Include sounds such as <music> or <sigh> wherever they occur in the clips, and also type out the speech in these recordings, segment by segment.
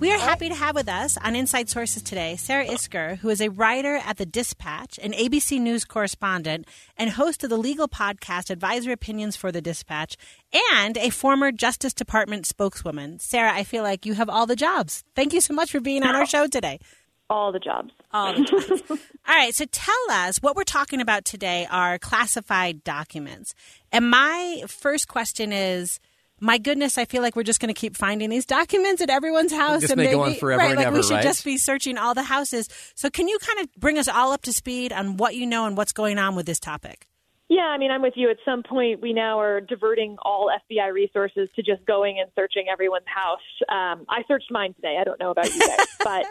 We are happy to have with us on Inside Sources today Sarah Isgur, who is a writer at The Dispatch, an ABC News correspondent, and host of the legal podcast Advisory Opinions for The Dispatch, and a former Justice Department spokeswoman. Sarah, I feel like you have all the jobs. Thank you so much for being on our <laughs> show today. All the jobs. All the jobs. all right, so tell us what we're talking about today are classified documents. And my first question is my goodness, I feel like we're just going to keep finding these documents at everyone's house. This and may maybe, go on forever right, and like ever, we should right? just be searching all the houses. So, can you kind of bring us all up to speed on what you know and what's going on with this topic? Yeah, I mean, I'm with you. At some point, we now are diverting all FBI resources to just going and searching everyone's house. Um, I searched mine today. I don't know about you guys, <laughs> but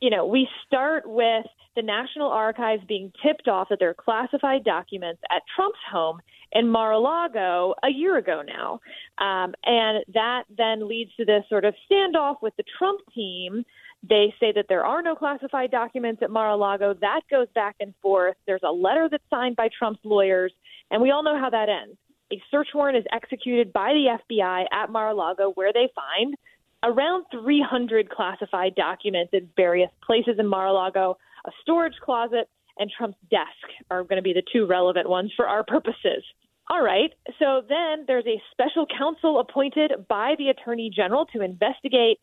you know, we start with the National Archives being tipped off that there are classified documents at Trump's home in Mar-a-Lago a year ago now, um, and that then leads to this sort of standoff with the Trump team. They say that there are no classified documents at Mar-a-Lago. That goes back and forth. There's a letter that's signed by Trump's lawyers, and we all know how that ends. A search warrant is executed by the FBI at Mar-a-Lago, where they find around 300 classified documents in various places in Mar-a-Lago. A storage closet and Trump's desk are going to be the two relevant ones for our purposes. All right. So then there's a special counsel appointed by the attorney general to investigate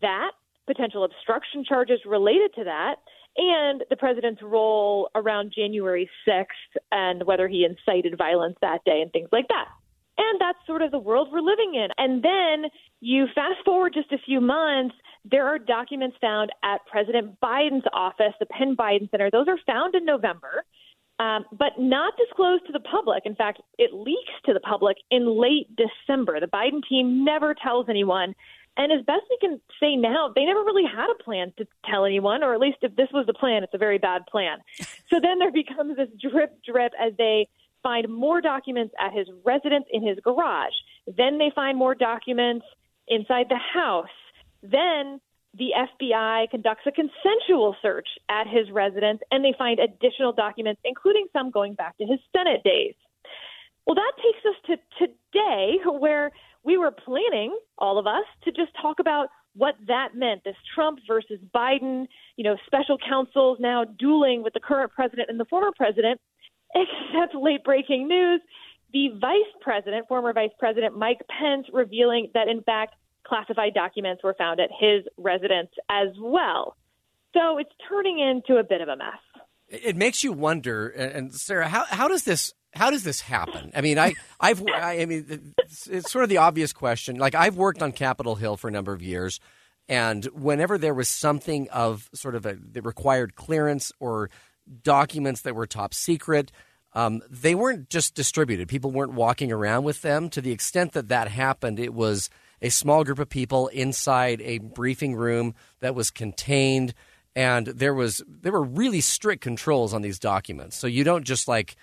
that, potential obstruction charges related to that, and the president's role around January 6th and whether he incited violence that day and things like that. And that's sort of the world we're living in. And then you fast forward just a few months, there are documents found at President Biden's office, the Penn Biden Center. Those are found in November, um, but not disclosed to the public. In fact, it leaks to the public in late December. The Biden team never tells anyone. And as best we can say now, they never really had a plan to tell anyone, or at least if this was the plan, it's a very bad plan. So then there becomes this drip drip as they find more documents at his residence in his garage. Then they find more documents inside the house. Then the FBI conducts a consensual search at his residence and they find additional documents, including some going back to his Senate days. Well, that takes us to today, where we were planning, all of us, to just talk about what that meant this Trump versus Biden, you know, special counsels now dueling with the current president and the former president. <laughs> Except late breaking news the vice president, former vice president Mike Pence, revealing that in fact classified documents were found at his residence as well. So it's turning into a bit of a mess. It makes you wonder, and Sarah, how, how does this how does this happen? I mean, I I've I mean, it's, it's sort of the obvious question. Like I've worked on Capitol Hill for a number of years, and whenever there was something of sort of a that required clearance or documents that were top secret, um, they weren't just distributed. People weren't walking around with them. To the extent that that happened, it was a small group of people inside a briefing room that was contained, and there was there were really strict controls on these documents. So you don't just like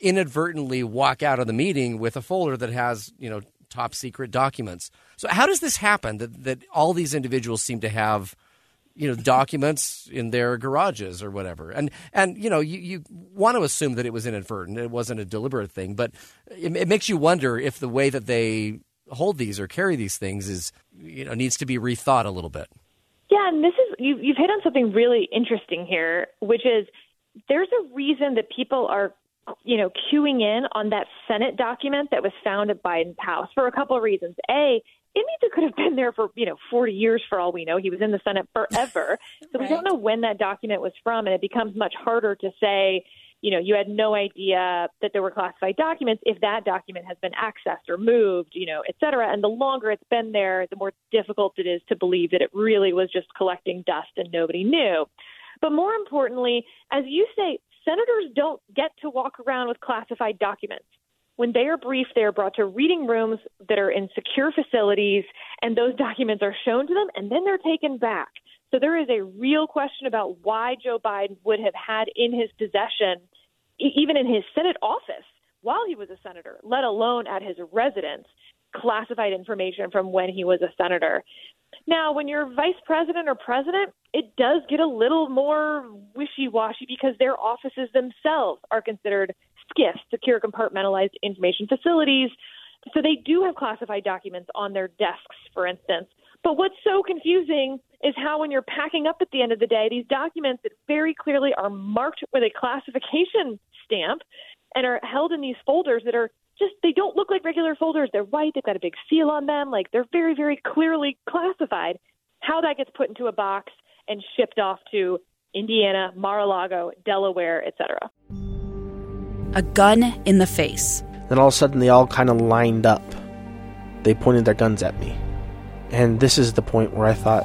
inadvertently walk out of the meeting with a folder that has you know top secret documents. So how does this happen that that all these individuals seem to have you know documents in their garages or whatever and and you know you, you want to assume that it was inadvertent it wasn't a deliberate thing but it, it makes you wonder if the way that they hold these or carry these things is you know needs to be rethought a little bit Yeah, and this is you, you've hit on something really interesting here, which is there's a reason that people are, you know, queuing in on that Senate document that was found at Biden's house for a couple of reasons. A, it means it could have been there for, you know, 40 years for all we know. He was in the Senate forever. <laughs> So we don't know when that document was from, and it becomes much harder to say, you know, you had no idea that there were classified documents if that document has been accessed or moved, you know, et cetera. And the longer it's been there, the more difficult it is to believe that it really was just collecting dust and nobody knew. But more importantly, as you say, senators don't get to walk around with classified documents. When they are briefed, they are brought to reading rooms that are in secure facilities, and those documents are shown to them, and then they're taken back. So there is a real question about why Joe Biden would have had in his possession, even in his Senate office while he was a senator, let alone at his residence, classified information from when he was a senator. Now, when you're vice president or president, it does get a little more wishy washy because their offices themselves are considered SCIFs, secure compartmentalized information facilities. So they do have classified documents on their desks, for instance. But what's so confusing is how, when you're packing up at the end of the day, these documents that very clearly are marked with a classification stamp and are held in these folders that are just, they don't look like regular folders. They're white, they've got a big seal on them. Like they're very, very clearly classified. How that gets put into a box and shipped off to Indiana, Mar-a-Lago, Delaware, etc. A gun in the face. Then all of a sudden, they all kind of lined up. They pointed their guns at me. And this is the point where I thought,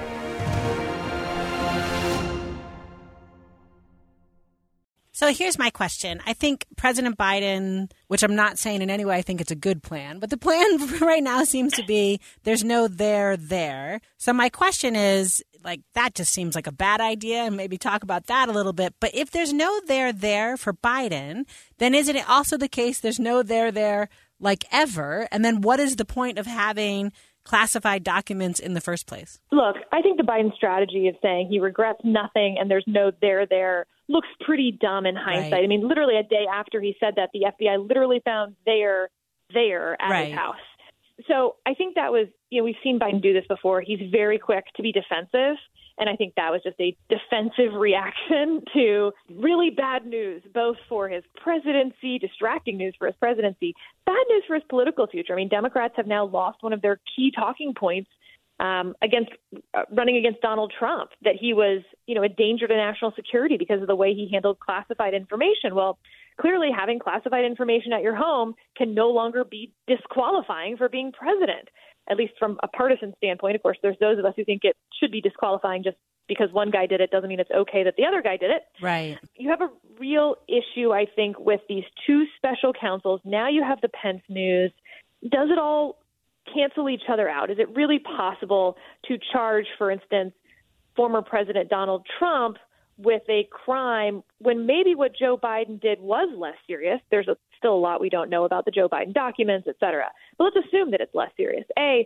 So here's my question. I think President Biden, which I'm not saying in any way I think it's a good plan, but the plan <laughs> right now seems to be there's no there there. So my question is like that just seems like a bad idea and maybe talk about that a little bit. But if there's no there there for Biden, then isn't it also the case there's no there there like ever? And then what is the point of having classified documents in the first place? Look, I think the Biden strategy of saying he regrets nothing and there's no there there looks pretty dumb in hindsight. Right. I mean, literally a day after he said that, the FBI literally found there there at Right. his house. So I think that was, you know, we've seen Biden do this before. He's very quick to be defensive. And I think that was just a defensive reaction <laughs> to really bad news, both for his presidency, distracting news for his presidency, bad news for his political future. I mean, Democrats have now lost one of their key talking points um, against uh, running against Donald Trump, that he was, you know, a danger to national security because of the way he handled classified information. Well, clearly, having classified information at your home can no longer be disqualifying for being president. At least from a partisan standpoint, of course, there's those of us who think it should be disqualifying just because one guy did it doesn't mean it's okay that the other guy did it Right. you have a real issue, I think, with these two special counsels. Now you have the Pence news. Does it all cancel each other out? Is it really possible to charge, for instance, former President Donald Trump with a crime when maybe what Joe Biden did was less serious? There's a, still a lot we don't know about the Joe Biden documents, et cetera. But let's assume that it's less serious. A,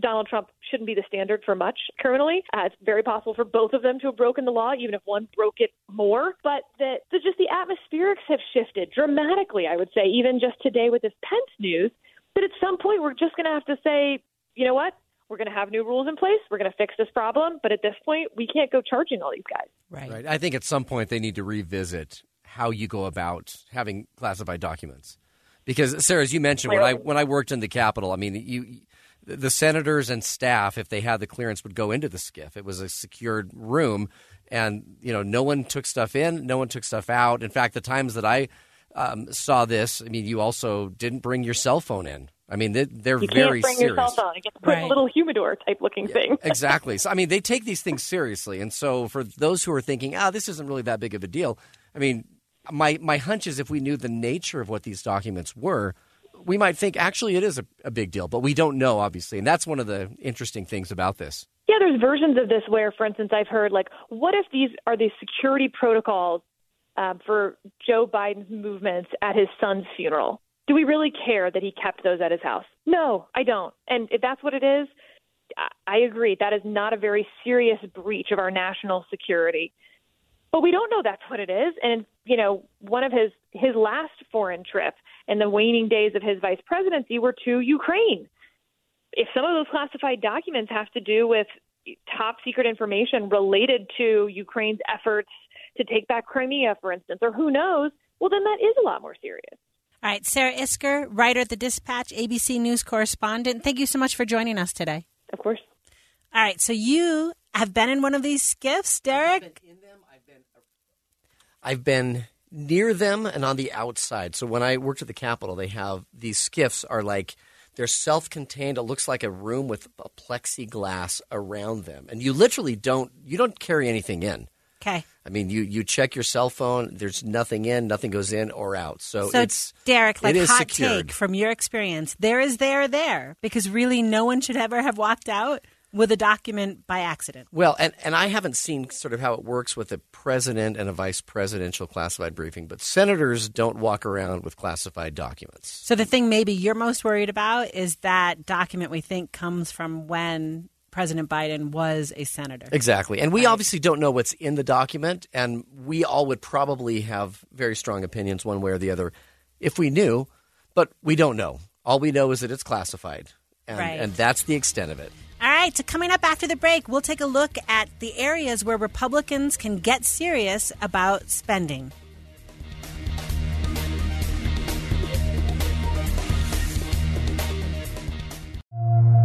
Donald Trump shouldn't be the standard for much criminally. Uh, it's very possible for both of them to have broken the law, even if one broke it more. But that the, just the atmospherics have shifted dramatically, I would say, even just today with this Pence news, that at some point we're just going to have to say, you know what? We're going to have new rules in place. We're going to fix this problem. But at this point, we can't go charging all these guys. Right. Right. I think at some point they need to revisit how you go about having classified documents. Because Sarah, as you mentioned, when I when I worked in the Capitol, I mean, you the senators and staff, if they had the clearance, would go into the SCIF. It was a secured room, and you know, no one took stuff in, no one took stuff out. In fact, the times that I um, saw this, I mean, you also didn't bring your cell phone in. I mean, they, they're You very can't bring serious. your cell phone. You get to put Right. a little humidor type looking thing. <laughs> exactly. So I mean, they take these things seriously, and so for those who are thinking, "Ah, this isn't really that big of a deal," I mean, my my hunch is if we knew the nature of what these documents were, we might think actually it is a, a big deal, but we don't know, obviously, and that's one of the interesting things about this. Yeah, there's versions of this where, for instance, I've heard like, what if these are the security protocols um, for Joe Biden's movements at his son's funeral? Do we really care that he kept those at his house? No, I don't. And if that's what it is, I agree. That is not a very serious breach of our national security. But we don't know that's what it is. And you know, one of his his last foreign trip in the waning days of his vice presidency were to Ukraine. If some of those classified documents have to do with top secret information related to Ukraine's efforts to take back Crimea, for instance, or who knows, well, then that is a lot more serious. All right, Sarah Isgur, writer at the Dispatch, ABC News correspondent. Thank you so much for joining us today. Of course. All right, so you have been in one of these SCIFs, Derek? I've been in them. I've been, I've been near them and on the outside. So when I worked at the Capitol, they have these SCIFs are like they're self-contained. It looks like a room with a plexiglass around them, and you literally don't you don't carry anything in. Okay. I mean, you you check your cell phone. There's nothing in, nothing goes in or out. So, So, it's Derek, like it is hot secured. take from your experience, there is there there because really no one should ever have walked out with a document by accident. Well, and, and I haven't seen sort of how it works with a president and a vice presidential classified briefing, but senators don't walk around with classified documents. So the thing maybe you're most worried about is that document we think comes from when President Biden was a senator. Exactly. And we obviously don't know what's in the document, and we all would probably have very strong opinions one way or the other if we knew, but we don't know. All we know is that it's classified, and, Right. and that's the extent of it. All right, so coming up after the break, we'll take a look at the areas where Republicans can get serious about spending.